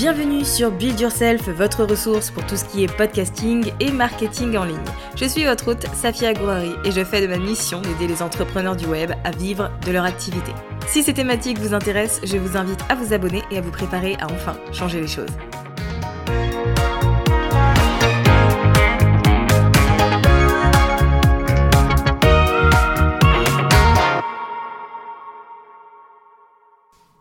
Bienvenue sur Build Yourself, votre ressource pour tout ce qui est podcasting et marketing en ligne. Je suis votre hôte Safia Gouari et je fais de ma mission d'aider les entrepreneurs du web à vivre de leur activité. Si ces thématiques vous intéressent, je vous invite à vous abonner et à vous préparer à enfin changer les choses.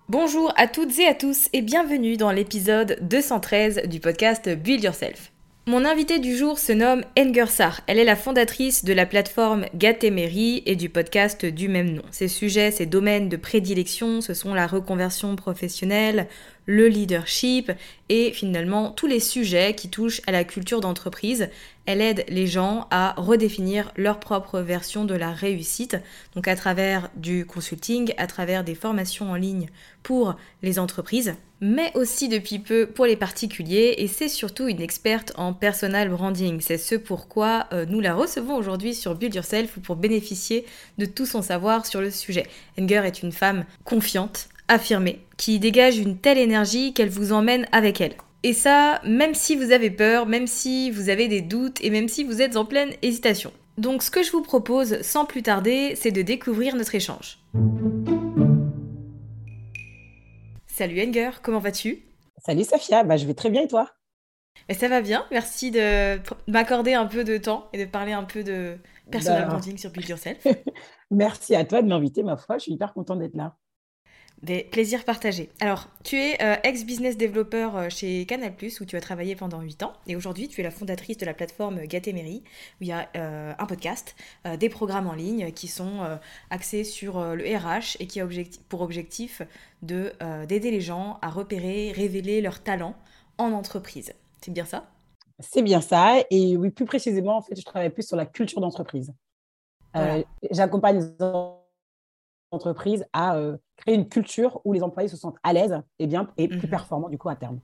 Bonjour à toutes et à tous et bienvenue dans l'épisode 213 du podcast Build Yourself. Mon invitée du jour se nomme Enger Sar. Elle est la fondatrice de la plateforme Gatemery et du podcast du même nom. Ses sujets, ses domaines de prédilection, ce sont la reconversion professionnelle, le leadership et finalement tous les sujets qui touchent à la culture d'entreprise. Elle aide les gens à redéfinir leur propre version de la réussite, donc à travers du consulting, à travers des formations en ligne pour les entreprises, mais aussi depuis peu pour les particuliers et c'est surtout une experte en personal branding. C'est ce pourquoi euh, nous la recevons aujourd'hui sur Build Yourself pour bénéficier de tout son savoir sur le sujet. Enger est une femme confiante, affirmée, qui dégage une telle énergie qu'elle vous emmène avec elle. Et ça, même si vous avez peur, même si vous avez des doutes et même si vous êtes en pleine hésitation. Donc ce que je vous propose sans plus tarder, c'est de découvrir notre échange. Salut Enger, comment vas-tu? Salut Safia, bah, je vais très bien et toi? Et Ça va bien, merci de m'accorder un peu de temps et de parler un peu de personal Bah. branding sur Build Yourself. Merci à toi de m'inviter, ma foi, je suis hyper contente d'être là. Des plaisirs partagés. Alors, tu es euh, ex-business développeur chez Canal+, où tu as travaillé pendant 8 ans, et aujourd'hui tu es la fondatrice de la plateforme Gatemery, où il y a euh, un podcast, euh, des programmes en ligne qui sont axés sur le RH et qui a pour objectif de, d'aider les gens à repérer, révéler leurs talents en entreprise. C'est bien ça? C'est bien ça, et oui, plus précisément, en fait, je travaille plus sur la culture d'entreprise. Voilà. J'accompagne les entreprises à euh, créer une culture où les employés se sentent à l'aise et bien et plus Mhm. performants du coup à terme.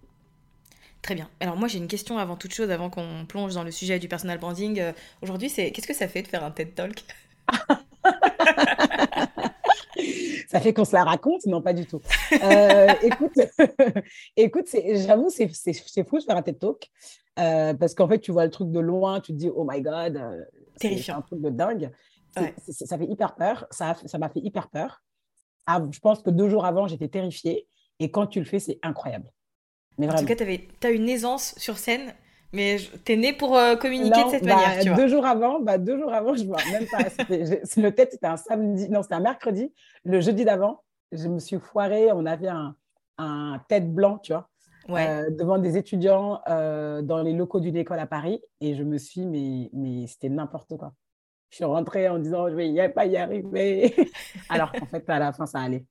Très bien. Alors moi j'ai une question avant toute chose, avant qu'on plonge dans le sujet du personal branding. Euh, aujourd'hui, c'est qu'est-ce que ça fait de faire un TED Talk? Ça fait qu'on se la raconte? Non, pas du tout. Euh, écoute, écoute j'avoue, c'est fou de faire un TED Talk euh, parce qu'en fait, tu vois le truc de loin, tu te dis, oh my God. C'est un truc de dingue. Ouais. ça fait hyper peur. Ça m'a fait hyper peur. Ah, je pense que deux jours avant, j'étais terrifiée. Et quand tu le fais, c'est incroyable. Mais En tout cas, t'avais, t'as une aisance sur scène, mais t'es né pour euh, communiquer Non, de cette bah, manière, tu vois. deux jours avant, bah, deux jours avant, je vois même pas. Le TED, c'était un samedi, non, c'était un mercredi. Le jeudi d'avant, je me suis foirée. On avait un, un TED blanc, tu vois, Ouais. euh, devant des étudiants euh, dans les locaux d'une école à Paris. Et je me suis, mais, mais c'était n'importe quoi. Je suis rentrée en disant, je vais y- pas y arriver. Alors qu'en fait, à la fin, ça allait.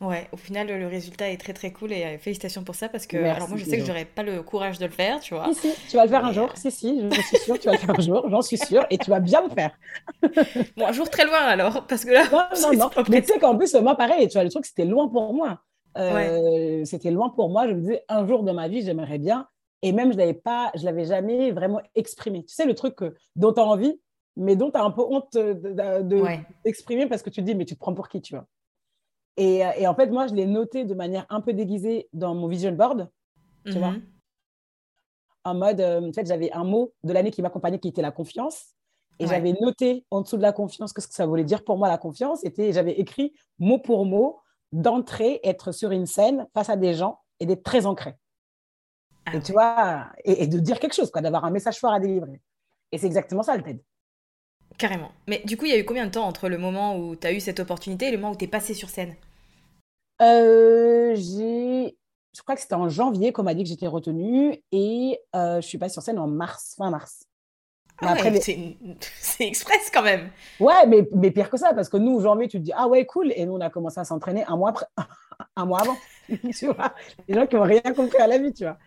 Ouais, au final, le résultat est très très cool et euh, félicitations pour ça parce que, Merci, alors moi je sais que j'aurais pas le courage de le faire, tu vois. Si, si, tu vas le faire un jour. euh, Si, si, je suis sûre, tu vas le faire un jour. J'en suis sûre. Et tu vas bien le faire. Bon, un jour très loin alors, parce que là, Non, non, non. pas Mais tu sais qu'en plus, moi, pareil, tu vois, le truc, c'était loin pour moi. Euh, C'était loin pour moi. Je me disais, un jour de ma vie, j'aimerais bien Et même, je l'avais pas, je l'avais jamais vraiment exprimé. Tu sais, le truc dont tu as envie, mais dont tu as un peu honte d'exprimer parce que tu te dis, mais tu te prends pour qui, tu vois? Et, et en fait, moi, je l'ai noté de manière un peu déguisée dans mon vision board, tu vois? Mhm. En mode, en fait, j'avais un mot de l'année qui m'accompagnait qui était la confiance. Et j'avais noté en dessous de la confiance ce que ça voulait dire pour moi la confiance. J'avais écrit mot pour mot d'entrer, être sur une scène face à des gens et d'être très ancré. Ah et tu vois, et, de dire quelque chose, quoi, d'avoir un message fort à délivrer. Et c'est exactement ça le TED. Carrément. Mais du coup, il y a eu combien de temps entre le moment où tu as eu cette opportunité et le moment où tu es passé sur scène? Euh, j'ai... Je crois que c'était en janvier qu'on m'a dit que j'étais retenue et euh, je suis passée sur scène en mars, fin mars. Ah c'est express quand même. Ouais, mais, mais pire que ça, parce que nous, janvier, tu te dis, ah ouais, cool. Et nous, on a commencé à s'entraîner un mois, après... un mois avant. tu vois, les gens qui n'ont rien compris à la vie, tu vois.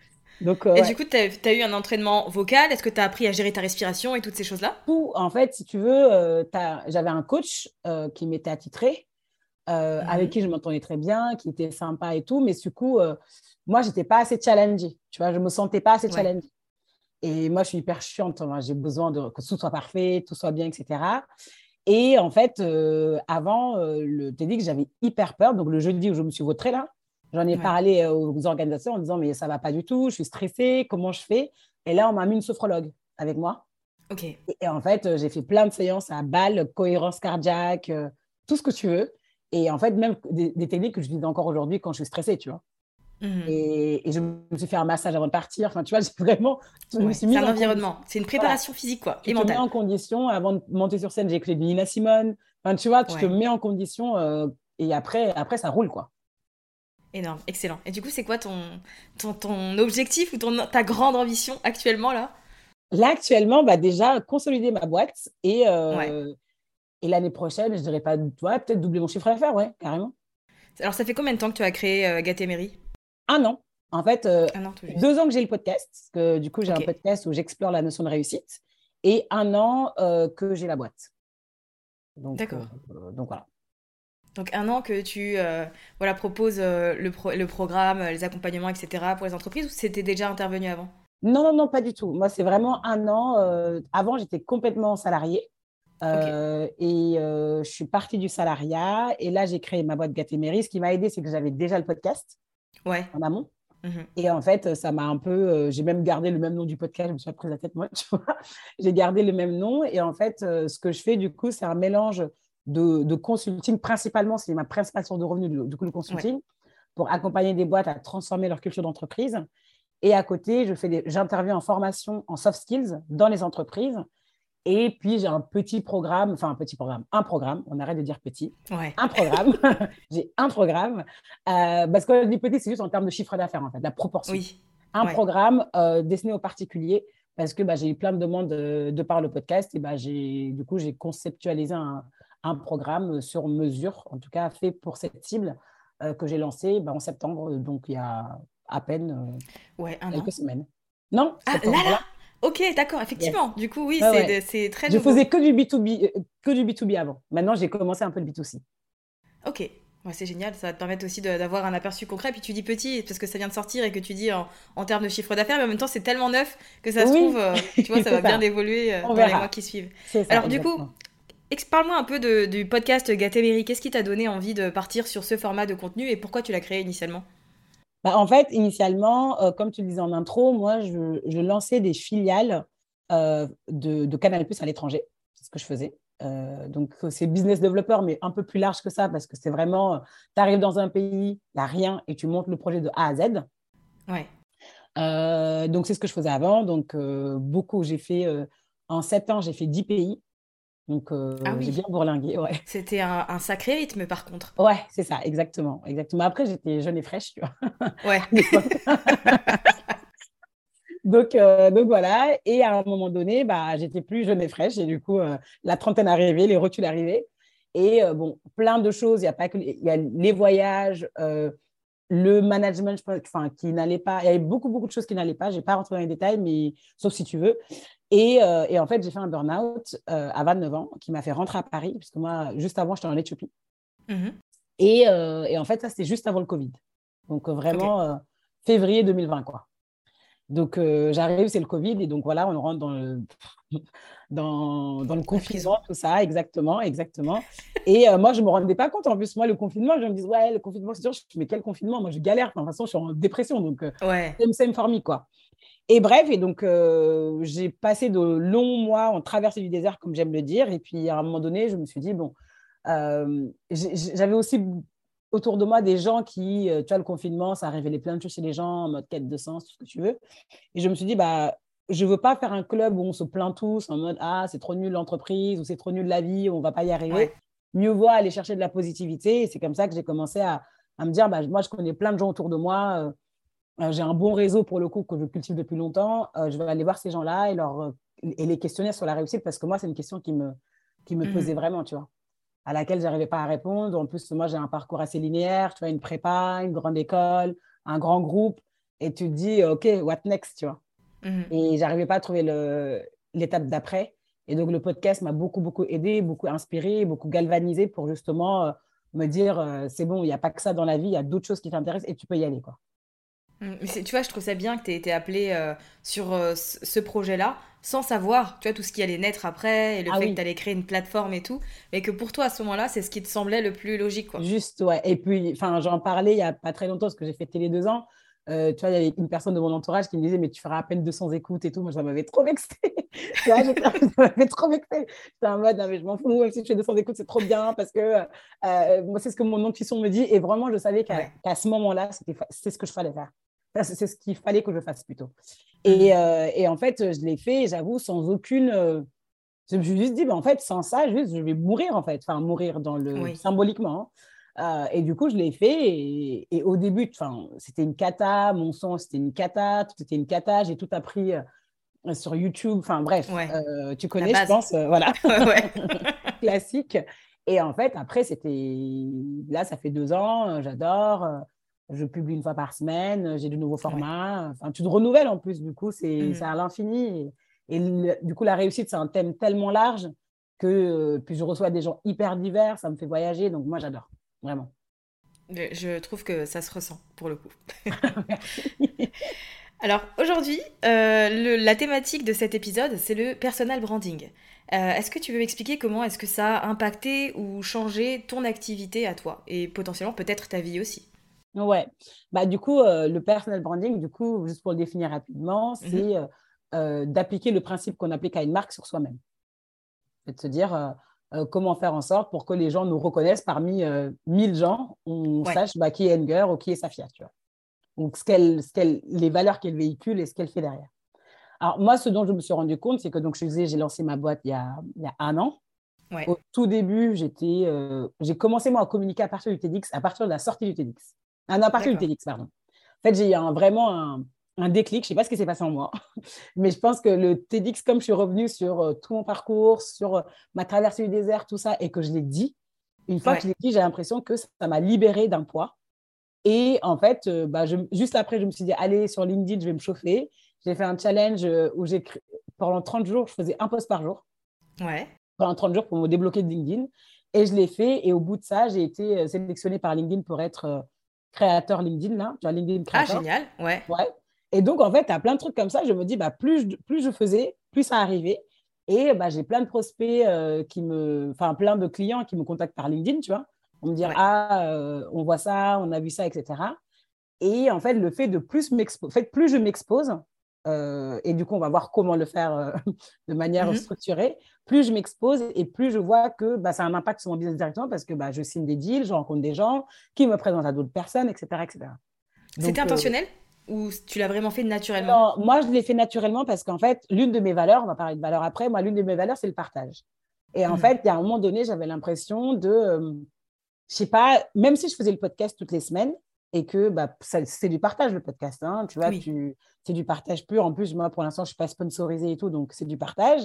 Donc, euh, et du coup, tu as, eu un entraînement vocal. Est-ce que tu as appris à gérer ta respiration et toutes ces choses-là? Tout, en fait, si tu veux, euh, j'avais un coach euh, qui m'était attitré, mhm. avec qui je m'entendais très bien, qui était sympa et tout. Mais du coup, moi, j'étais pas assez challengée. Tu vois, je me sentais pas assez challengée. Et moi, je suis hyper chiante. J'ai besoin de, que tout soit parfait, tout soit bien, etc. Et en fait, avant le TEDx, j'avais hyper peur. Donc, le jeudi où je me suis vautrée là, j'en ai parlé euh, aux organisateurs en disant Mais ça va pas du tout, je suis stressée, comment je fais? Et là, on m'a mis une sophrologue avec moi. OK. Et, en fait, j'ai fait plein de séances à balle, cohérence cardiaque, tout ce que tu veux. Et en fait, même des, des techniques que je vis encore aujourd'hui quand je suis stressée, tu vois. Mmh. Et, je me suis fait un massage avant de partir. Enfin, tu vois, j'ai vraiment. c'est un environnement. C'est une préparation physique, quoi. Tu te mets en condition. Avant de monter sur scène, j'ai écouté Nina Simone. Enfin, tu vois, tu te mets en condition euh, et après, après, ça roule, quoi. Énorme, excellent. Et du coup, c'est quoi ton, ton, ton, objectif ou ton, ta grande ambition actuellement, là? Là, actuellement, bah, déjà, consolider ma boîte et, euh, et l'année prochaine, je dirais pas, toi, peut-être doubler mon chiffre d'affaires, ouais, carrément. Alors, ça fait combien de temps que tu as créé euh, un an. En fait, euh, deux ans que j'ai le podcast, parce que du coup, j'ai un podcast où j'explore la notion de réussite, et un an euh, que j'ai la boîte. D'accord. Euh, donc voilà. Donc un an que tu voilà, proposes le, le, programme, les accompagnements, etc. pour les entreprises, ou c'était déjà intervenu avant? Non, non, non, pas du tout. Moi, c'est vraiment un an. avant, j'étais complètement salarié. et je suis partie du salariat. Et là, j'ai créé ma boîte Gatéméry. Ce qui m'a aidé, c'est que j'avais déjà le podcast ouais. en amont. Mhm. Et en fait, ça m'a un peu. Euh, j'ai même gardé le même nom du podcast, je me suis pris la tête, moi, tu vois. J'ai gardé le même nom. Et en fait, euh, ce que je fais, du coup, c'est un mélange de, de, consulting. Principalement, c'est ma principale source de revenus, du, coup, le consulting, pour accompagner des boîtes à transformer leur culture d'entreprise. Et à côté, j'interviens en formation en soft skills dans les entreprises et puis, j'ai un petit programme, enfin un petit programme, un programme, on arrête de dire petit, un programme, j'ai un programme, euh, parce que dit petit, c'est juste en termes de chiffre d'affaires, en fait, la proportion. Oui. Un programme euh, destiné aux particuliers, parce que bah, j'ai eu plein de demandes de, de par le podcast, et bah, du coup, j'ai conceptualisé un, un, programme sur mesure, en tout cas fait pour cette cible, euh, que j'ai lancé bah, en septembre, donc il y a à peine ouais, un quelques semaines. Non, ah, là, Ok, d'accord, effectivement. Du coup, oui, c'est très Je faisais que du, B2B, euh, que du B2B avant. Maintenant, j'ai commencé un peu le B2C. Ok, ouais, c'est génial. Ça va te permettre aussi d'avoir un aperçu concret. Puis tu dis petit parce que ça vient de sortir et que tu dis en, termes de chiffre d'affaires, mais en même temps, c'est tellement neuf que ça se trouve, euh, tu vois, ça va bien évoluer euh, dans les mois qui suivent. Alors, du coup, Parle-moi un peu du podcast Gatéméry. Qu'est-ce qui t'a donné envie de partir sur ce format de contenu et pourquoi tu l'as créé initialement? Bah, en fait, initialement, euh, comme tu le disais en intro, moi, je, lançais des filiales euh, de, Canal Plus à l'étranger. C'est ce que je faisais. Euh, donc, c'est business developer, mais un peu plus large que ça, parce que c'est vraiment, tu arrives dans un pays, il n'y a rien, et tu montes le projet de A à Z. Ouais. donc, c'est ce que je faisais avant. Donc, beaucoup, j'ai fait, en sept ans, j'ai fait dix pays. Donc, euh, ah j'ai bien bourlingué. Ouais. C'était un, sacré rythme, par contre. Ouais, c'est ça, exactement. exactement. Après, j'étais jeune et fraîche, tu vois. Ouais. donc, euh, donc, voilà. Et à un moment donné, bah, j'étais plus jeune et fraîche. Et du coup, euh, la trentaine arrivée, les rotules arrivaient. Et bon, plein de choses. Il y a pas que il y a les voyages, le management, enfin, qui n'allait pas. Il y avait beaucoup, beaucoup de choses qui n'allaient pas. Je n'ai pas rentré dans les détails, mais sauf si tu veux. Euh, et, en fait, j'ai fait un burn-out euh, à 29 ans qui m'a fait rentrer à Paris, puisque moi, juste avant, j'étais en Éthiopie. Mhm. Euh, et, en fait, ça, c'était juste avant le Covid. Donc, vraiment, février 2020, quoi. Donc, j'arrive, c'est le Covid, et donc voilà, on rentre dans le, dans, dans le confinement, tout ça, exactement, exactement. Et moi, je ne me rendais pas compte, en plus, moi, le confinement, je me disais, ouais, le confinement, c'est dur, mais quel confinement? Moi, je galère, de toute façon, je suis en dépression, donc, ouais. same, same quoi. Et bref, et donc euh, j'ai passé de longs mois en traversée du désert, comme j'aime le dire. Et puis à un moment donné, je me suis dit, bon, euh, j'avais aussi autour de moi des gens qui, euh, tu vois, le confinement, ça a révélé plein de choses chez les gens, en mode quête de sens, tout ce que tu veux. Et je me suis dit, bah, je ne veux pas faire un club où on se plaint tous en mode, ah, c'est trop nul l'entreprise ou c'est trop nul la vie, on ne va pas y arriver. Mieux vaut aller chercher de la positivité. Et c'est comme ça que j'ai commencé à, à, me dire, bah, moi, je connais plein de gens autour de moi euh, j'ai un bon réseau pour le coup que je cultive depuis longtemps. Euh, je vais aller voir ces gens-là et, leur, euh, et les questionner sur la réussite parce que moi, c'est une question qui me, qui me pesait mhm. vraiment, tu vois, à laquelle je n'arrivais pas à répondre. En plus, moi, j'ai un parcours assez linéaire, tu vois, une prépa, une grande école, un grand groupe. Et tu te dis, OK, what next, tu vois. Mhm. Et j'arrivais pas à trouver l'étape d'après. Et donc, le podcast m'a beaucoup, beaucoup aidé, beaucoup inspiré, beaucoup galvanisé pour justement me dire, c'est bon, il n'y a pas que ça dans la vie, il y a d'autres choses qui t'intéressent et tu peux y aller, quoi. Mm, mais tu vois, je trouve ça bien que tu aies été appelé euh, sur euh, ce projet-là, sans savoir, tu vois, tout ce qui allait naître après, et le ah fait que tu allais créer une plateforme et tout, mais que pour toi, à ce moment-là, c'est ce qui te semblait le plus logique, quoi. Juste, ouais. Et puis, enfin, j'en parlais il y a pas très longtemps, parce que j'ai fait télé deux ans. Euh, tu vois, il y avait une personne de mon entourage qui me disait, mais tu feras à peine 200 écoutes et tout. Moi, ça m'avait trop vexé. ça m'avait trop vexé. J'étais en mode, mais je m'en fous, même si tu fais 200 écoutes, c'est trop bien parce que moi, c'est ce que mon intuition me dit. Et vraiment, je savais qu'à ce moment-là, c'était ce que je fallait faire. C'est ce qu'il fallait que je fasse plutôt. Et, mhm. euh, et en fait, je l'ai fait, j'avoue, sans aucune. Euh, je me suis juste dit, ben, en fait, sans ça, juste, je vais mourir, en fait. Enfin, mourir dans le, symboliquement. Hein. Euh, et du coup, je l'ai fait. Et, et, au début, c'était une cata. Mon son, c'était une cata. Tout était une cata. J'ai tout appris sur YouTube. Enfin, bref, tu connais, je pense. voilà. Classique. Et en fait, après, c'était. Là, ça fait deux ans. J'adore je publie une fois par semaine, j'ai de nouveaux formats. Enfin, tu te renouvelles en plus, du coup, c'est mmh. à l'infini. Et, du coup, la réussite, c'est un thème tellement large que euh, puis je reçois des gens hyper divers, ça me fait voyager. Donc, moi, j'adore, vraiment. Je trouve que ça se ressent pour le coup. Alors aujourd'hui, euh, la thématique de cet épisode, c'est le personal branding. Euh, est-ce que tu veux m'expliquer comment est-ce que ça a impacté ou changé ton activité à toi et potentiellement peut-être ta vie aussi? Ouais, bah, du coup, euh, le personal branding, du coup, juste pour le définir rapidement, mmh c'est euh, euh, d'appliquer le principe qu'on applique à une marque sur soi-même. C'est de se dire comment faire en sorte pour que les gens nous reconnaissent parmi 1000 gens, on sache bah, qui est Enger ou qui est Safia, tu vois. Donc, ce ce les valeurs qu'elle véhicule et ce qu'elle fait derrière. Alors, moi, ce dont je me suis rendu compte, c'est que donc, je disais, j'ai lancé ma boîte il y a, il y a un an. Au tout début, j'ai commencé moi à communiquer à partir du TEDx, à partir de la sortie du TEDx. Un partir du TEDx, pardon. En fait, j'ai eu vraiment un, déclic. Je ne sais pas ce qui s'est passé en moi, mais je pense que le TEDx, comme je suis revenue sur euh, tout mon parcours, sur euh, ma traversée du désert, tout ça, et que je l'ai dit, une fois que je l'ai dit, j'ai l'impression que ça m'a libérée d'un poids. Et en fait, euh, bah, juste après, je me suis dit, allez, sur LinkedIn, je vais me chauffer. J'ai fait un challenge où j'ai pendant 30 jours, je faisais un post par jour. Ouais. Pendant 30 jours pour me débloquer de LinkedIn. Et je l'ai fait. Et au bout de ça, j'ai été sélectionnée par LinkedIn pour être créateur LinkedIn, là. Tu vois, LinkedIn ah, créateur. Ah, génial, ouais. ouais. Et donc, en fait, tu as plein de trucs comme ça. Je me dis, bah, plus, je, plus je faisais, plus ça arrivait. Et bah, j'ai plein de prospects euh, qui me. Enfin, plein de clients qui me contactent par LinkedIn, tu vois. On me dit, ah, euh, on voit ça, on a vu ça, etc. Et en fait, le fait de plus m'exposer, en fait, plus je m'expose, euh, et du coup, on va voir comment le faire de manière mhm. structurée, plus je m'expose et plus je vois que bah, ça a un impact sur mon business directement parce que bah, je signe des deals, je rencontre des gens qui me présentent à d'autres personnes, etc. etc. C'était euh, intentionnel ou tu l'as vraiment fait naturellement? Non, Moi, je l'ai fait naturellement parce qu'en fait, l'une de mes valeurs, on va parler de valeurs après, moi, l'une de mes valeurs, c'est le partage. Et en hmm. fait, il y a un moment donné, j'avais l'impression de, euh, je sais pas, même si je faisais le podcast toutes les semaines, et que bah, c'est du partage le podcast, hein, tu vois, c'est du partage pur. En plus, moi, pour l'instant, je ne suis pas sponsorisée et tout, donc c'est du partage.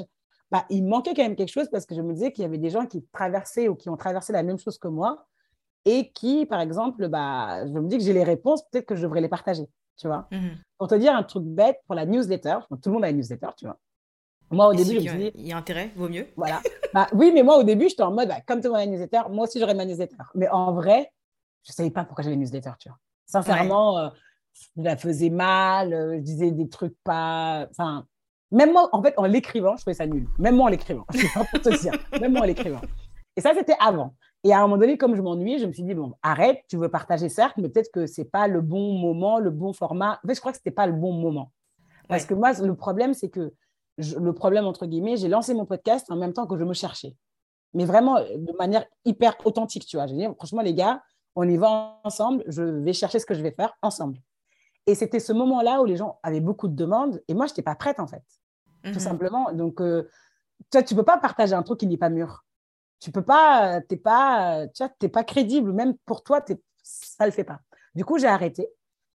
Bah, il manquait quand même quelque chose parce que je me disais qu'il y avait des gens qui traversaient ou qui ont traversé la même chose que moi et qui, par exemple, bah, je me dis que j'ai les réponses, peut-être que je devrais les partager, tu vois. Mmh pour te dire un truc bête, pour la newsletter, tout le monde a une newsletter, tu vois. Moi, au début, je me dis... Il y a intérêt, vaut mieux. Voilà. bah, oui, mais moi, au début, j'étais en mode, bah, comme tout le monde a une newsletter, moi aussi, j'aurais ma newsletter. Mais en vrai, je ne savais pas pourquoi j'avais une newsletter, tu vois. Sincèrement, euh, je la faisais mal, euh, je disais des trucs pas. Enfin, même moi, en fait, en l'écrivant, je trouvais ça nul. Même moi en l'écrivant. Je pas pour te dire. Même moi en l'écrivant. Et ça, c'était avant. Et à un moment donné, comme je m'ennuyais, je me suis dit, bon, arrête, tu veux partager, certes, mais peut-être que c'est pas le bon moment, le bon format. En fait, je crois que c'était pas le bon moment. Parce que moi, le problème, c'est que le problème, entre guillemets, j'ai lancé mon podcast en même temps que je me cherchais. Mais vraiment euh, de manière hyper authentique, tu vois. J'ai dit, franchement, les gars, on y va ensemble, je vais chercher ce que je vais faire ensemble. Et c'était ce moment-là où les gens avaient beaucoup de demandes et moi, je n'étais pas prête, en fait. Tout mhm. simplement. Donc, euh, toi, tu ne peux pas partager un truc qui n'est pas mûr. Tu peux pas, tu n'es pas, tu pas crédible. Même pour toi, ça ne le fait pas. Du coup, j'ai arrêté.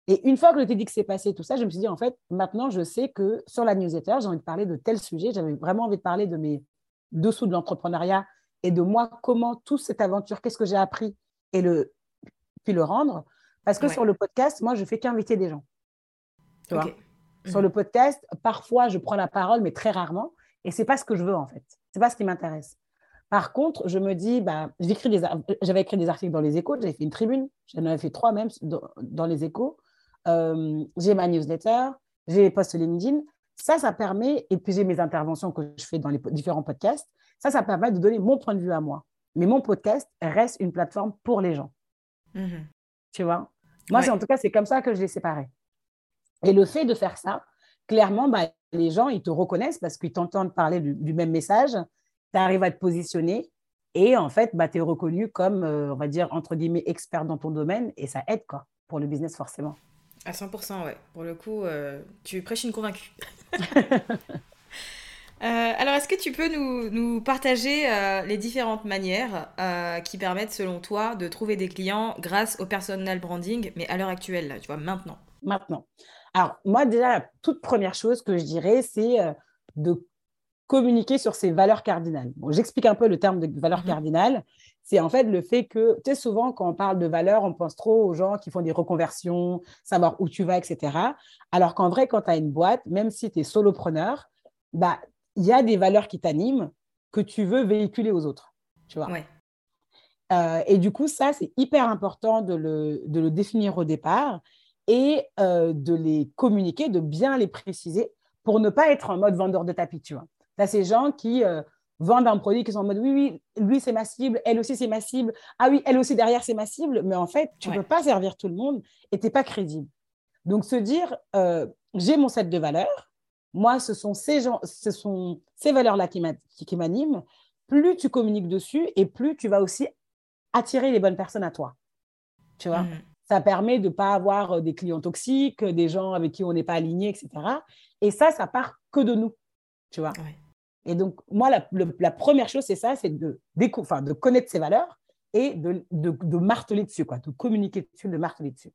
Et une fois que je t'ai dit que c'est passé tout ça, je me suis dit, en fait, maintenant, je sais que sur la newsletter, j'ai envie de parler de tel sujet. J'avais vraiment envie de parler de mes dessous de l'entrepreneuriat et de moi, comment toute cette aventure, qu'est-ce que j'ai appris et le, puis le rendre. Parce que sur le podcast, moi, je fais qu'inviter des gens. Tu vois? Sur le podcast, parfois, je prends la parole, mais très rarement. Et c'est pas ce que je veux, en fait. C'est pas ce qui m'intéresse. Par contre, je me dis, bah, j'avais écrit des articles dans les échos, j'avais fait une tribune, j'en avais fait trois même dans les échos. Euh, j'ai ma newsletter, j'ai les posts LinkedIn. Ça, ça permet, et puis j'ai mes interventions que je fais dans les différents podcasts. Ça, ça permet de donner mon point de vue à moi. Mais mon podcast reste une plateforme pour les gens. Mhm. Tu vois? Moi, en tout cas, c'est comme ça que je les séparé. Et le fait de faire ça, clairement, bah, les gens, ils te reconnaissent parce qu'ils t'entendent parler du, même message. Tu arrives à te positionner. Et en fait, bah, tu es reconnu comme, euh, on va dire, entre guillemets, expert dans ton domaine. Et ça aide quoi, pour le business, forcément. À 100%, ouais. Pour le coup, euh, tu prêches une convaincue. Euh, alors, est-ce que tu peux nous, nous partager euh, les différentes manières qui permettent, selon toi, de trouver des clients grâce au personal branding, mais à l'heure actuelle, là, tu vois, maintenant? Maintenant. Alors, moi, déjà, la toute première chose que je dirais, c'est de communiquer sur ses valeurs cardinales. Bon, J'explique un peu le terme de valeurs mhm. cardinales c'est en fait le fait que, tu sais, souvent, quand on parle de valeurs, on pense trop aux gens qui font des reconversions, savoir où tu vas, etc. Alors qu'en vrai, quand tu as une boîte, même si tu es solopreneur, bah, il y a des valeurs qui t'animent que tu veux véhiculer aux autres. Tu vois euh, et du coup, ça, c'est hyper important de le, de le, définir au départ et euh, de les communiquer, de bien les préciser pour ne pas être en mode vendeur de tapis, tu vois. Tu as ces gens qui, euh, vendent un produit qui sont en mode oui, oui, lui c'est ma cible, elle aussi c'est ma cible, ah oui, elle aussi derrière c'est ma cible, mais en fait, tu ne peux pas servir tout le monde et tu n'es pas crédible. Donc se dire, j'ai mon set de valeurs, moi ce sont ces, gens, ce sont ces valeurs-là qui m'animent, plus tu communiques dessus et plus tu vas aussi attirer les bonnes personnes à toi. Tu vois? Mmh. Ça permet de ne pas avoir euh, des clients toxiques, des gens avec qui on n'est pas aligné, etc. Et ça, ça part que de nous. Tu vois? Et donc, moi, la, première chose, c'est ça, c'est de, de connaître ses valeurs et de, de, marteler dessus, quoi, de communiquer dessus, de marteler dessus.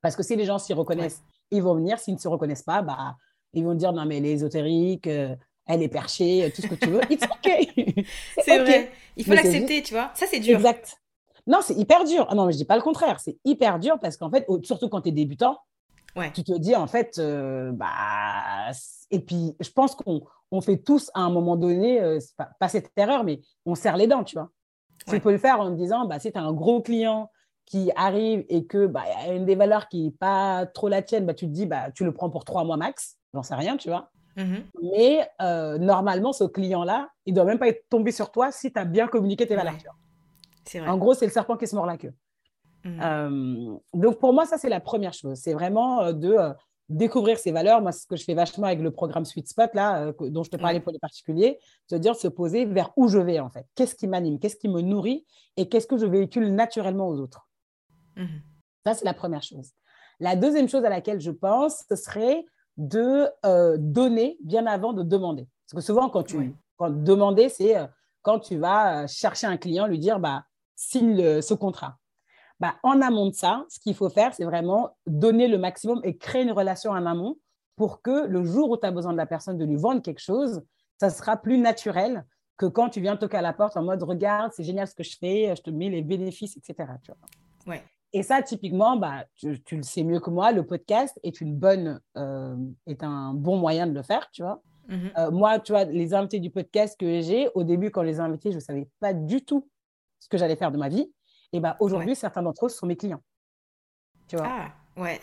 Parce que si les gens s'y reconnaissent, ils vont venir. S'ils ne se reconnaissent pas, bah, ils vont dire non, mais elle est ésotérique, euh, elle est perchée, tout ce que tu veux. It's OK. c'est vrai. Il faut l'accepter, tu vois. Ça, c'est dur. Exact. Non, c'est hyper dur. Ah non, mais je dis pas le contraire. C'est hyper dur parce qu'en fait, surtout quand tu es débutant, ouais. tu te dis en fait, euh, bah, et puis je pense qu'on on fait tous à un moment donné, euh, pas, cette erreur, mais on serre les dents, tu vois. Tu peux le faire en disant, bah, si tu as un gros client qui arrive et que bah, y a une des valeurs qui n'est pas trop la tienne, bah, tu te dis, bah, tu le prends pour trois mois max, j'en sais rien, tu vois. Mm-hmm. Mais euh, normalement, ce client-là, il ne doit même pas être tombé sur toi si tu as bien communiqué tes valeurs. Vrai. En gros, c'est le serpent qui se mord la queue. Mm. Euh, donc, pour moi, ça, c'est la première chose. C'est vraiment de découvrir ses valeurs. Moi, c'est ce que je fais vachement avec le programme Sweet Spot, là, euh, dont je te parlais pour les particuliers, c'est-à-dire se poser vers où je vais, en fait. Qu'est-ce qui m'anime, qu'est-ce qui me nourrit? Et qu'est-ce que je véhicule naturellement aux autres? Mhm. Ça, c'est la première chose. La deuxième chose à laquelle je pense, ce serait de euh, donner bien avant de demander. Parce que souvent, quand tu quand demander, c'est euh, quand tu vas chercher un client, lui dire, bah, signe ce contrat. Bah, en amont de ça, ce qu'il faut faire, c'est vraiment donner le maximum et créer une relation en amont pour que le jour où tu as besoin de la personne de lui vendre quelque chose, ça sera plus naturel que quand tu viens toquer à la porte en mode regarde, c'est génial ce que je fais, je te mets les bénéfices, etc. Ouais. Et ça, typiquement, bah, tu, le sais mieux que moi, le podcast est, une bonne, euh, est un bon moyen de le faire, tu vois. Mm-hmm. Euh, moi, tu vois, les invités du podcast que j'ai, au début, quand les invités, je ne savais pas du tout ce que j'allais faire de ma vie. Et ben aujourd'hui, certains d'entre eux sont mes clients. Tu vois Ah, ouais.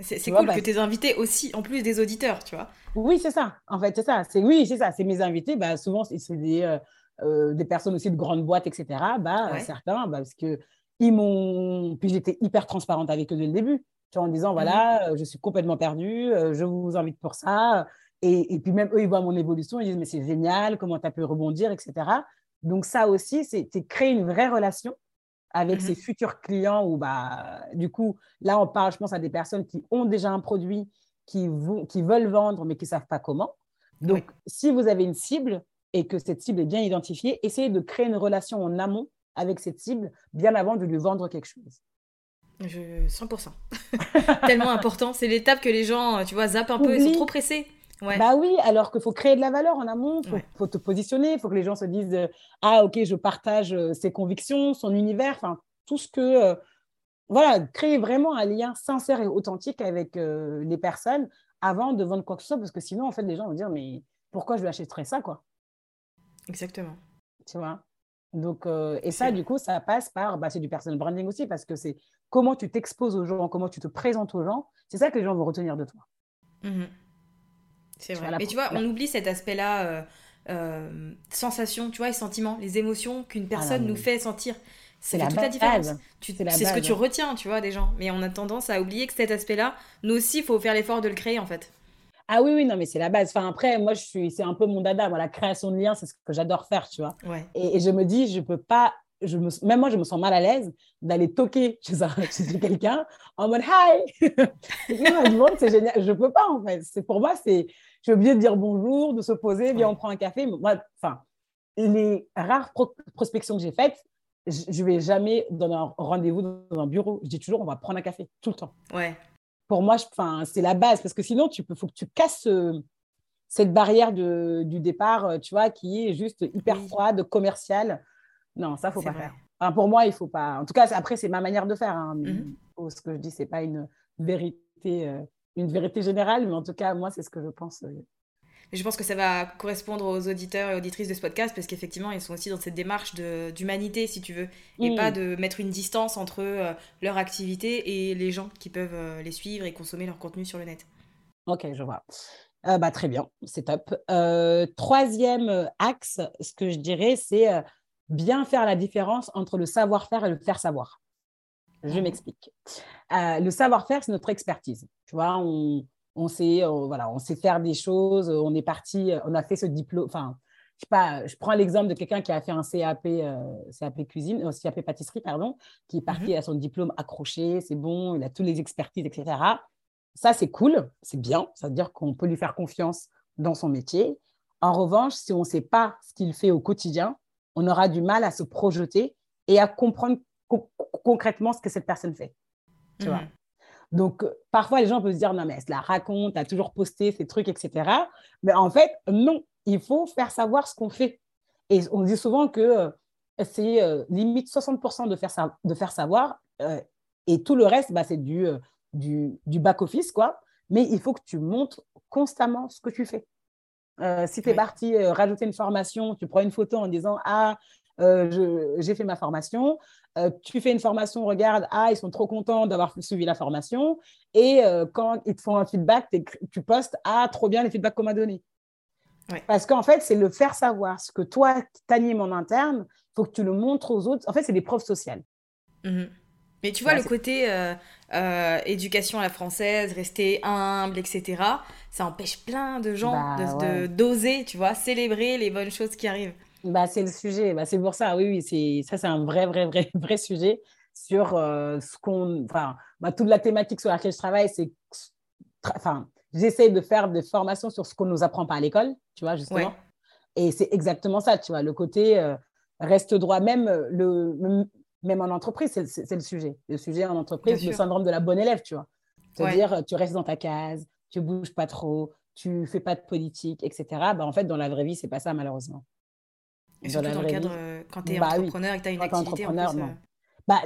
C'est cool bah que tes invités aussi, en plus des auditeurs, tu vois. Oui, c'est ça. En fait, c'est ça. C'est oui, c'est ça. C'est mes invités. Bah, souvent, c'est des, euh, euh, des personnes aussi de grandes boîtes, etc. Bah, certains, bah, parce que ils m'ont. Puis j'étais hyper transparente avec eux dès le début, tu vois, en disant voilà, mmh je suis complètement perdue, je vous invite pour ça. Et, et, puis même eux, ils voient mon évolution, ils disent mais c'est génial, comment tu as pu rebondir, etc. Donc ça aussi, c'est créer une vraie relation avec ses mmh futurs clients ou bah, du coup, là, on parle, je pense, à des personnes qui ont déjà un produit, qui, qui veulent vendre, mais qui ne savent pas comment. Donc, si vous avez une cible et que cette cible est bien identifiée, essayez de créer une relation en amont avec cette cible bien avant de lui vendre quelque chose. Je... 100%. Tellement important. C'est l'étape que les gens, tu vois, zappent un peu, ils sont trop pressés. Bah oui, alors qu'il faut créer de la valeur en amont, il faut, te positionner, il faut que les gens se disent euh, Ah, ok, je partage euh, ses convictions, son univers, enfin, tout ce que. Euh, voilà, créer vraiment un lien sincère et authentique avec les personnes avant de vendre quoi que ce soit, parce que sinon, en fait, les gens vont dire Mais pourquoi je lui achèterais ça, quoi? Exactement. Tu vois? Donc, et ça, du coup, ça passe par, bah, c'est du personal branding aussi, parce que c'est comment tu t'exposes aux gens, comment tu te présentes aux gens, c'est ça que les gens vont retenir de toi. Mmh c'est vrai. Mais tu vois, on oublie cet aspect-là, euh, euh, sensation, tu vois, et sentiments, les émotions qu'une ah personne nous fait sentir. C'est toute la différence. C'est ce que tu retiens, tu vois, des gens. Mais on a tendance à oublier que cet aspect-là, nous aussi, il faut faire l'effort de le créer, en fait. Ah oui, oui, non, mais c'est la base. Enfin, après, moi, je suis, c'est un peu mon dada. Moi, la création de liens, c'est ce que j'adore faire, tu vois. Et, et, je me dis, je peux pas je me, même moi, je me sens mal à l'aise d'aller toquer chez, chez quelqu'un en mode hi. c'est génial. Je peux pas en fait. C'est pour moi, c'est, je suis obligée de dire bonjour, de se poser, viens, on prend un café. Moi, enfin, les rares prospections que j'ai faites, je, ne vais jamais dans un rendez-vous dans un bureau. Je dis toujours, on va prendre un café tout le temps. Ouais. Pour moi, c'est la base parce que sinon, tu peux, faut que tu casses cette barrière de, du départ, tu vois, qui est juste hyper froide, commerciale. Non, ça, faut pas faire. pour moi, il faut pas. En tout cas, après, c'est ma manière de faire. Hein, mhm. Ce que je dis, c'est pas une vérité, euh, une vérité générale, mais en tout cas, moi, c'est ce que je pense. Euh. Je pense que ça va correspondre aux auditeurs et auditrices de ce podcast parce qu'effectivement, ils sont aussi dans cette démarche d'humanité, si tu veux, et pas de mettre une distance entre euh, leur activité et les gens qui peuvent les suivre et consommer leur contenu sur le net. Ok, je vois. bah, très bien, c'est top. troisième axe, ce que je dirais, c'est bien faire la différence entre le savoir-faire et le faire savoir. Je mmh. m'explique. Euh, le savoir-faire, c'est notre expertise. Tu vois, on, sait, voilà, on sait faire des choses. On est parti, on a fait ce diplôme. Enfin, je sais pas, je prends l'exemple de quelqu'un qui a fait un CAP, euh, CAP cuisine, euh, CAP pâtisserie, pardon, qui est parti mmh. à son diplôme accroché, c'est bon, il a toutes les expertises, etc. Ça, c'est cool, c'est bien. Ça veut dire qu'on peut lui faire confiance dans son métier. En revanche, si on ne sait pas ce qu'il fait au quotidien, on aura du mal à se projeter et à comprendre concrètement ce que cette personne fait. Tu vois mhm. Donc, euh, parfois, les gens peuvent se dire, non, mais elle se la raconte, a toujours posté ces trucs, etc. Mais en fait, non, il faut faire savoir ce qu'on fait. Et on dit souvent que euh, c'est euh, limite 60% de faire, de faire savoir et tout le reste, bah, c'est du, du, du back-office, quoi. Mais il faut que tu montres constamment ce que tu fais. Si tu es parti rajouter une formation, tu prends une photo en disant Ah, j'ai fait ma formation. Tu fais une formation, regarde, ah, ils sont trop contents d'avoir suivi la formation. Et quand ils te font un feedback, tu postes Ah, trop bien les feedbacks qu'on m'a donnés. Parce qu'en fait, c'est le faire savoir ce que toi, t'animes en interne, il faut que tu le montres aux autres. En fait, c'est des preuves sociales. Mmh Mais tu vois, le côté éducation à la française, rester humble, etc ça empêche plein de gens bah, de d'oser, tu vois, célébrer les bonnes choses qui arrivent. Bah, c'est le sujet. Bah, c'est pour ça, oui, oui, c'est ça, c'est un vrai, vrai, vrai, vrai sujet sur euh, ce qu'on, enfin, bah, toute la thématique sur laquelle je travaille, c'est, enfin, j'essaie de faire des formations sur ce qu'on nous apprend pas à l'école, tu vois, justement. Et c'est exactement ça, tu vois, le côté euh, reste droit, même le, même en entreprise, c'est le sujet. Le sujet en entreprise, le syndrome de la bonne élève, tu vois. C'est-à-dire, tu restes dans ta case, tu bouges pas trop, tu fais pas de politique, etc. Bah, en fait, dans la vraie vie, c'est pas ça, malheureusement. Et surtout dans, le cadre, euh, quand tu es bah entrepreneur et que tu as une activité. En plus, euh, bah,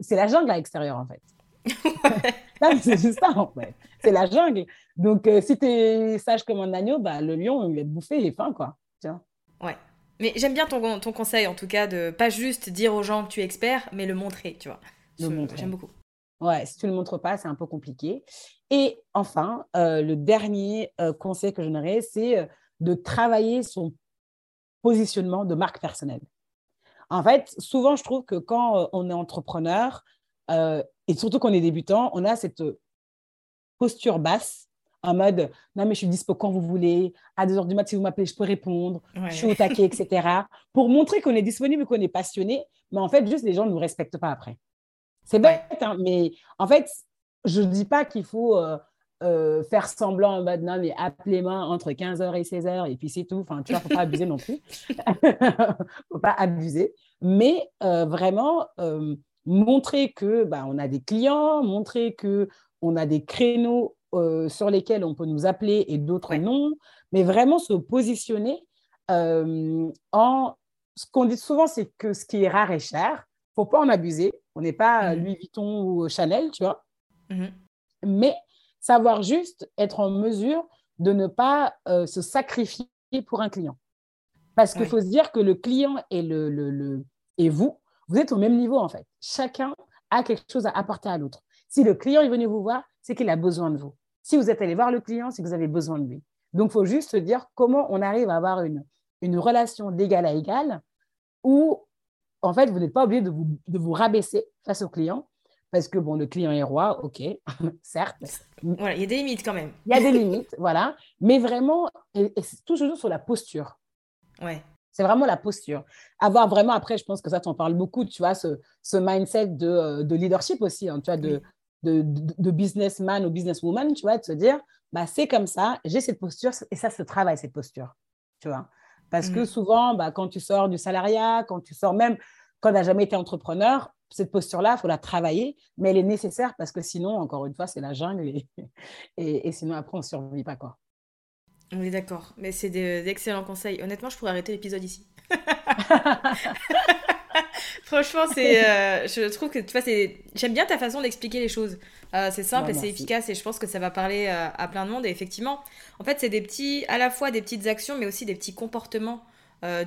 c'est la jungle à l'extérieur, en fait. c'est juste ça, en fait. C'est la jungle. Donc, euh, si tu es sage comme un agneau, bah, le lion, il va te bouffer, il est fin, quoi. Tiens. Ouais. Mais j'aime bien ton, ton conseil, en tout cas, de pas juste dire aux gens que tu es expert, mais le montrer, tu vois. J'aime beaucoup. Ouais, si tu ne le montres pas, c'est un peu compliqué. Et enfin, euh, le dernier euh, conseil que je donnerais, c'est de travailler son positionnement de marque personnelle. En fait, souvent, je trouve que quand on est entrepreneur, et surtout qu'on est débutant, on a cette posture basse en mode non mais je suis dispo quand vous voulez à 2 heures du mat si vous m'appelez je peux répondre je suis au taquet etc pour montrer qu'on est disponible qu'on est passionné mais en fait juste les gens ne nous respectent pas après. C'est bête hein, mais en fait je ne dis pas qu'il faut euh, euh, faire semblant non mais appelez-moi entre 15h et 16h et puis c'est tout enfin tu vois faut pas abuser non plus faut pas abuser mais euh, vraiment montrer que bah, on a des clients montrer que on a des créneaux euh, sur lesquels on peut nous appeler et d'autres non, mais vraiment se positionner euh, en... Ce qu'on dit souvent, c'est que ce qui est rare est cher. Il ne faut pas en abuser. On n'est pas mmh. Louis Vuitton ou Chanel, tu vois. Mmh. Mais savoir juste être en mesure de ne pas euh, se sacrifier pour un client. Parce qu'il faut se dire que le client et, le, le, et vous, vous êtes au même niveau en fait. Chacun a quelque chose à apporter à l'autre. Si le client est venu vous voir, c'est qu'il a besoin de vous. Si vous êtes allé voir le client, c'est que vous avez besoin de lui. Donc, il faut juste se dire comment on arrive à avoir une, une relation d'égal à égal où, en fait, vous n'êtes pas obligé de vous, de vous rabaisser face au client parce que, bon, le client est roi, ok, certes. Voilà, il y a des limites quand même. Il y a des limites, voilà. Mais vraiment, et, c'est toujours sur la posture. Ouais. C'est vraiment la posture. Avoir vraiment, après, je pense que ça, tu en parles beaucoup, tu vois, ce, ce mindset de, euh, de leadership aussi, hein, tu vois, de, de, de, businessman ou businesswoman, tu vois, de se dire, bah, c'est comme ça, j'ai cette posture et ça se travaille, cette posture, tu vois. Parce que mm. souvent, bah, quand tu sors du salariat, quand tu sors même, quand tu n'as jamais été entrepreneur, cette posture-là, il faut la travailler, mais elle est nécessaire parce que sinon, encore une fois, c'est la jungle et, et, sinon, après, on ne survit pas. Quoi. On est d'accord, mais c'est d'excellents conseils. Honnêtement, je pourrais arrêter l'épisode ici. Franchement, c'est, euh, je trouve que tu vois, c'est, j'aime bien ta façon d'expliquer les choses. Euh, c'est simple bah, et c'est efficace et je pense que ça va parler euh, à plein de monde. Et effectivement, en fait, c'est des petits, à la fois des petites actions, mais aussi des petits comportements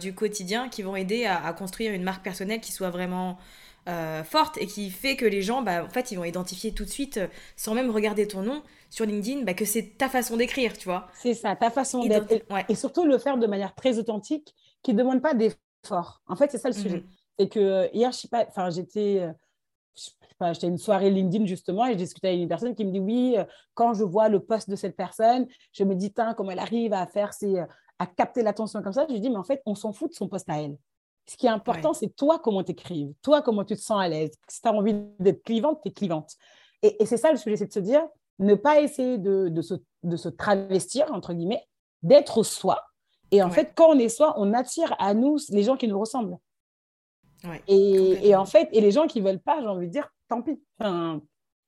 du quotidien qui vont aider à, construire une marque personnelle qui soit vraiment forte et qui fait que les gens, bah, en fait, ils vont identifier tout de suite, sans même regarder ton nom sur LinkedIn, bah, que c'est ta façon d'écrire, tu vois. C'est ça, ta façon d'être. Et surtout le faire de manière très authentique, qui ne demande pas d'effort. En fait, c'est ça le sujet. Mhm. Et que euh, hier, je sais pas, enfin, j'étais, euh, j'étais à une soirée LinkedIn justement et je discutais avec une personne qui me dit oui, euh, quand je vois le poste de cette personne, je me dis, comment elle arrive à faire ses, à capter l'attention comme ça? Je lui dis, mais en fait, on s'en fout de son poste à elle. Ce qui est important, c'est toi comment tu écrives, toi comment tu te sens à l'aise. Si tu as envie d'être clivante, tu es clivante. Et, et c'est ça le sujet, c'est de se dire, ne pas essayer de, de, se, de se travestir, entre guillemets, d'être soi. Et en fait, quand on est soi, on attire à nous les gens qui nous ressemblent et, en fait, et les gens qui veulent pas, j'ai envie de dire, tant pis. Enfin,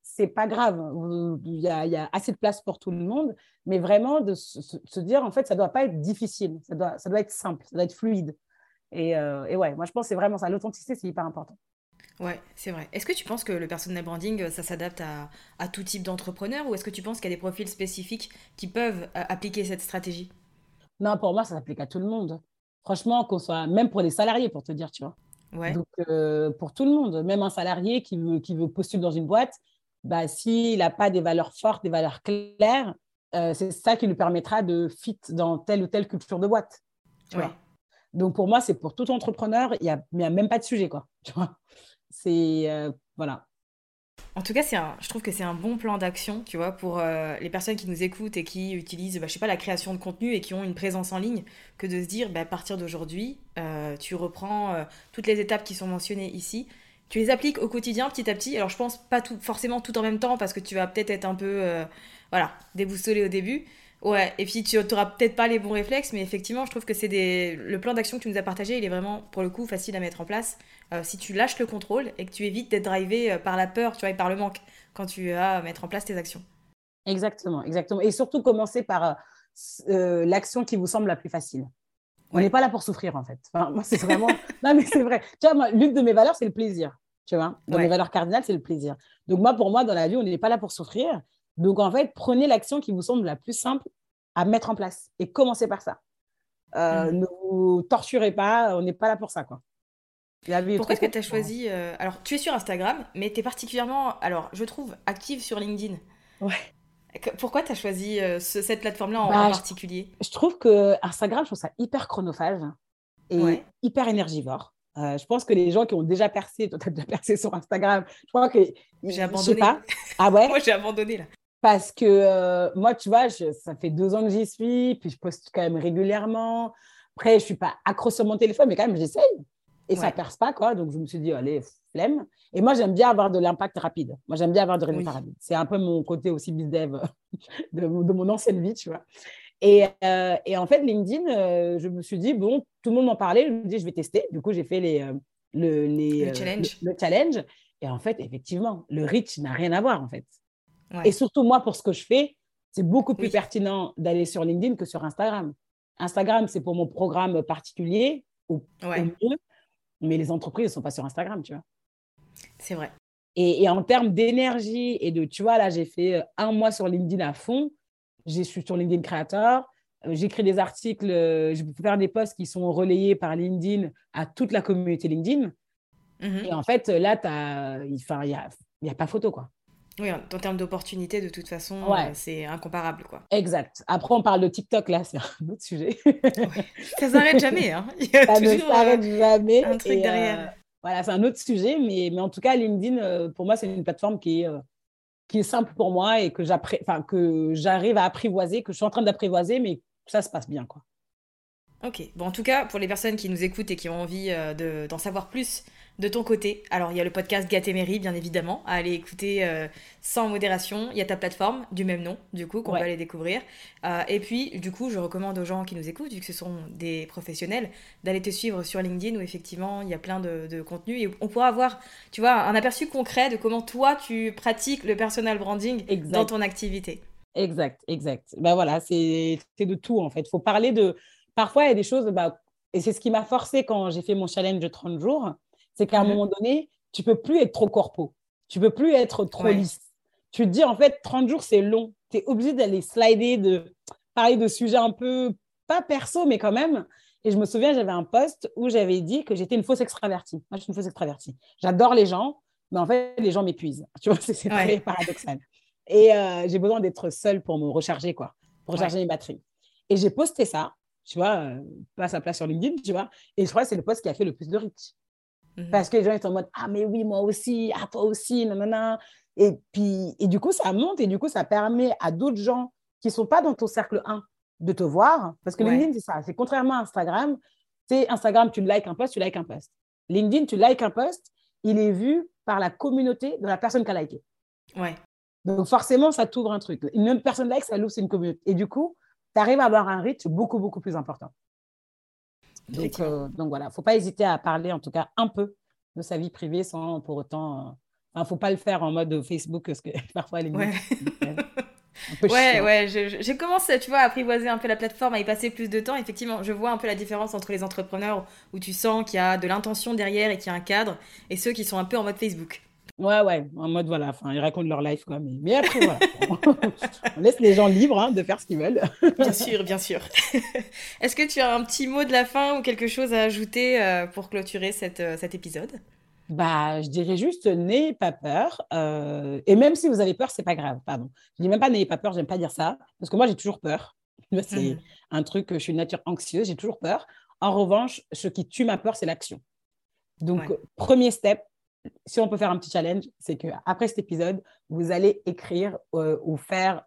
c'est pas grave. Il y, a, assez de place pour tout le monde, mais vraiment de se, dire, en fait, ça doit pas être difficile. Ça doit, ça doit être simple, ça doit être fluide. Et, euh, et ouais, moi, je pense que c'est vraiment ça. L'authenticité, c'est hyper important. Ouais, c'est vrai. Est-ce que tu penses que le personal branding, ça s'adapte à, à, tout type d'entrepreneur ou est-ce que tu penses qu'il y a des profils spécifiques qui peuvent euh, appliquer cette stratégie? Non, pour moi, ça s'applique à tout le monde. Franchement, qu'on soit, même pour les salariés, pour te dire, tu vois. Donc, euh, pour tout le monde, même un salarié qui veut, qui veut postuler dans une boîte, bah, s'il n'a pas des valeurs fortes, des valeurs claires, euh, c'est ça qui lui permettra de fit dans telle ou telle culture de boîte. Donc, pour moi, c'est pour tout entrepreneur, il n'y a, a, même pas de sujet. Quoi, c'est, euh, voilà. En tout cas, je trouve que c'est un bon plan d'action, tu vois, pour euh, les personnes qui nous écoutent et qui utilisent, bah, je sais pas, la création de contenu et qui ont une présence en ligne, que de se dire, bah, à partir d'aujourd'hui, euh, tu reprends toutes les étapes qui sont mentionnées ici, tu les appliques au quotidien petit à petit. Alors, je pense pas tout, forcément tout en même temps parce que tu vas peut-être être un peu, voilà, déboussolé au début, Ouais, et puis tu n'auras peut-être pas les bons réflexes, mais effectivement, je trouve que c'est des... le plan d'action que tu nous as partagé, il est vraiment, pour le coup, facile à mettre en place. Euh, si tu lâches le contrôle et que tu évites d'être drivé euh, par la peur, tu vois, et par le manque quand tu vas mettre en place tes actions. Exactement, exactement. Et surtout, commencer par euh, l'action qui vous semble la plus facile. On n'est pas là pour souffrir, en fait. moi, c'est vraiment... non, mais c'est vrai. Tu vois, l'une de mes valeurs, c'est le plaisir. Tu vois, dans mes valeurs cardinales, c'est le plaisir. Donc, moi, pour moi, dans la vie, on n'est pas là pour souffrir. Donc, en fait, prenez l'action qui vous semble la plus simple à mettre en place et commencez par ça. Euh, mmh. Ne vous torturez pas, on n'est pas là pour ça. Quoi. Pourquoi est-ce que tu as choisi euh, Alors, tu es sur Instagram, mais tu es particulièrement, alors, je trouve, active sur LinkedIn. Ouais. Pourquoi tu as choisi euh, cette plateforme-là en, bah, particulier? je, trouve que Instagram, je trouve ça hyper chronophage et hyper énergivore. Euh, je pense que les gens qui ont déjà percé, toi, tu as déjà percé sur Instagram, je crois que. J'ai abandonné. Pas. Ah ouais? Moi, j'ai abandonné là. Parce que euh, moi, tu vois, ça fait deux ans que j'y suis, puis je poste quand même régulièrement. Après, je ne suis pas accro sur mon téléphone, mais quand même, j'essaye. Et ça ne perce pas, quoi. Donc, je me suis dit, allez, flemme. Et moi, j'aime bien avoir de l'impact rapide. Moi, j'aime bien avoir de résultats rapides. C'est un peu mon côté aussi bizdev de, de mon ancienne vie, tu vois. Et, euh, et, en fait, LinkedIn, euh, je me suis dit, bon, tout le monde m'en parlait, je me dis, je vais tester. Du coup, j'ai fait les, le, les, challenge. Le, challenge. Et en fait, effectivement, le reach n'a rien à voir, en fait. Et surtout, moi, pour ce que je fais, c'est beaucoup plus pertinent d'aller sur LinkedIn que sur Instagram. Instagram, c'est pour mon programme particulier, ou, mieux, mais les entreprises ne sont pas sur Instagram, tu vois. C'est vrai. Et, en termes d'énergie et de, tu vois, là, j'ai fait euh, un mois sur LinkedIn à fond. Je suis sur LinkedIn Creator. Euh, j'écris des articles, euh, je peux faire des posts qui sont relayés par LinkedIn à toute la communauté LinkedIn. Mhm. Et en fait, là, il n'y a, y a pas photo, quoi. Oui, en, termes d'opportunités, de toute façon, c'est incomparable. quoi. Exact. Après, on parle de TikTok, là, c'est un autre sujet. Ça s'arrête jamais. Hein. Il y a Ça ne s'arrête jamais. Un truc derrière. Voilà, c'est un autre sujet, mais, mais en tout cas, LinkedIn, euh, pour moi, c'est une plateforme qui est, euh, qui est simple pour moi et que j'arrive à apprivoiser, que je suis en train d'apprivoiser, mais ça se passe bien. quoi. Ok, bon, en tout cas, pour les personnes qui nous écoutent et qui ont envie euh, d'en savoir plus de ton côté, alors il y a le podcast Gatéméry, bien évidemment, à aller écouter sans modération. Il y a ta plateforme du même nom, du coup, qu'on va aller découvrir. et puis, du coup, je recommande aux gens qui nous écoutent, vu que ce sont des professionnels, d'aller te suivre sur LinkedIn où effectivement il y a plein de, de contenus et on pourra avoir, tu vois, un aperçu concret de comment toi tu pratiques le personal branding dans ton activité. Exact, exact. Ben voilà, c'est de tout en fait. Il faut parler de. Parfois, il y a des choses, bah, et c'est ce qui m'a forcé quand j'ai fait mon challenge de 30 jours, c'est qu'à un mhm. moment donné, tu peux plus être trop corpo. Tu peux plus être trop lisse. Tu te dis, en fait, 30 jours, c'est long. Tu es obligé d'aller slider, de parler de sujets un peu, pas perso, mais quand même. Et je me souviens, j'avais un post où j'avais dit que j'étais une fausse extravertie. Moi, je suis une fausse extravertie. J'adore les gens, mais en fait, les gens m'épuisent. Tu vois, c'est très paradoxal. Et euh, j'ai besoin d'être seule pour me recharger, quoi, pour recharger mes batteries. Et j'ai posté ça, tu vois, euh, pas sa place sur LinkedIn, tu vois. Et je crois que c'est le post qui a fait le plus de reach. Mhm. Parce que les gens sont en mode Ah, mais oui, moi aussi, ah, toi aussi, nanana. Et puis, et du coup, ça monte et du coup, ça permet à d'autres gens qui ne sont pas dans ton cercle 1 de te voir. Parce que LinkedIn, c'est ça. C'est contrairement à Instagram. C'est Instagram, tu likes un post, tu likes un post. LinkedIn, tu likes un post, il est vu par la communauté de la personne qui a liké. Ouais. Donc, forcément, ça t'ouvre un truc. Une personne like, ça l'ouvre, c'est une communauté. Et du coup, tu arrives à avoir un reach beaucoup, beaucoup plus important. Donc, euh, donc voilà, il ne faut pas hésiter à parler en tout cas un peu de sa vie privée sans pour autant. Il ne faut pas le faire en mode Facebook parce que parfois les ouais. ouais, ouais, j'ai commencé, tu vois, à apprivoiser un peu la plateforme, à y passer plus de temps. Effectivement, je vois un peu la différence entre les entrepreneurs où tu sens qu'il y a de l'intention derrière et qu'il y a un cadre, et ceux qui sont un peu en mode Facebook. Ouais, ouais, en mode voilà, enfin, ils racontent leur life, quoi. Mais, mais après, voilà, on laisse les gens libres hein, de faire ce qu'ils veulent. bien sûr, bien sûr. Est-ce que tu as un petit mot de la fin ou quelque chose à ajouter euh, pour clôturer cette, euh, cet épisode? Bah, je dirais juste n'ayez pas peur. Euh, et même si vous avez peur, c'est pas grave. Pardon. Je dis même pas n'ayez pas peur, j'aime pas dire ça. Parce que moi, j'ai toujours peur. C'est mmh. un truc, je suis une nature anxieuse, j'ai toujours peur. En revanche, ce qui tue ma peur, c'est l'action. Donc, premier step, si on peut faire un petit challenge, c'est que après cet épisode, vous allez écrire euh, ou faire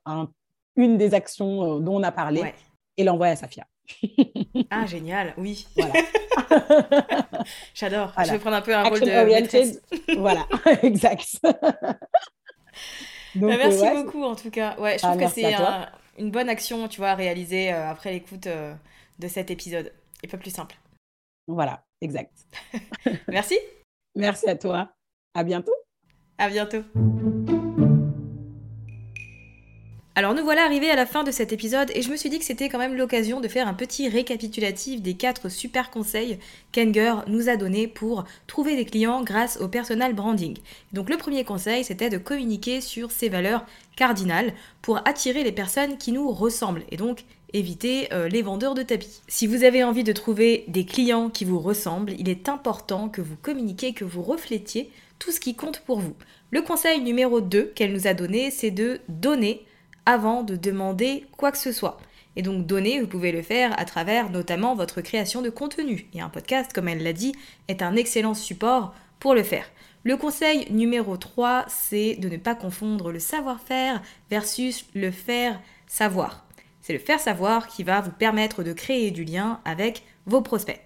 une des actions euh, dont on a parlé et l'envoyer à Safia. ah, génial, oui. Voilà. J'adore. Je vais prendre un peu un rôle de voilà, exact. Donc, bah, merci beaucoup en tout cas. Ouais, je ah, trouve que c'est une bonne action, tu vois, à réaliser euh, après l'écoute de cet épisode. Et pas plus simple. Voilà, exact. merci. Merci à toi. À bientôt. À bientôt. Alors nous voilà arrivés à la fin de cet épisode et je me suis dit que c'était quand même l'occasion de faire un petit récapitulatif des quatre super conseils qu'Enger nous a donnés pour trouver des clients grâce au personal branding. Donc le premier conseil c'était de communiquer sur ses valeurs cardinales pour attirer les personnes qui nous ressemblent et donc éviter euh, les vendeurs de tapis. Si vous avez envie de trouver des clients qui vous ressemblent, il est important que vous communiquiez, que vous reflétiez tout ce qui compte pour vous. Le conseil numéro 2 qu'elle nous a donné, c'est de donner avant de demander quoi que ce soit. Et donc donner, vous pouvez le faire à travers notamment votre création de contenu. Et un podcast, comme elle l'a dit, est un excellent support pour le faire. Le conseil numéro 3, c'est de ne pas confondre le savoir-faire versus le faire savoir. C'est le faire savoir qui va vous permettre de créer du lien avec vos prospects.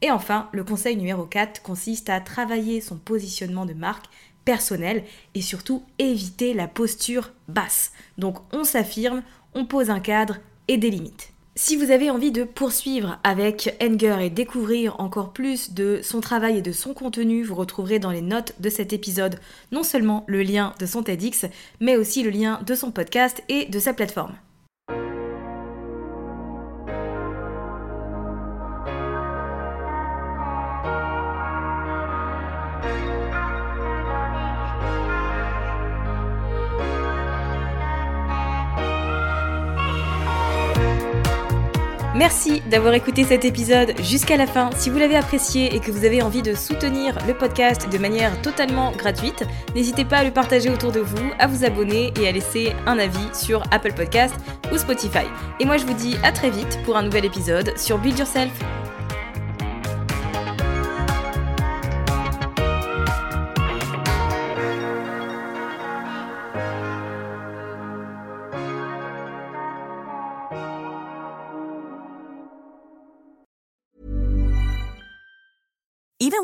Et enfin, le conseil numéro 4 consiste à travailler son positionnement de marque personnel et surtout éviter la posture basse. Donc on s'affirme, on pose un cadre et des limites. Si vous avez envie de poursuivre avec Enger et découvrir encore plus de son travail et de son contenu, vous retrouverez dans les notes de cet épisode non seulement le lien de son TEDx, mais aussi le lien de son podcast et de sa plateforme. Merci d'avoir écouté cet épisode jusqu'à la fin. Si vous l'avez apprécié et que vous avez envie de soutenir le podcast de manière totalement gratuite, n'hésitez pas à le partager autour de vous, à vous abonner et à laisser un avis sur Apple Podcast ou Spotify. Et moi je vous dis à très vite pour un nouvel épisode sur Build Yourself.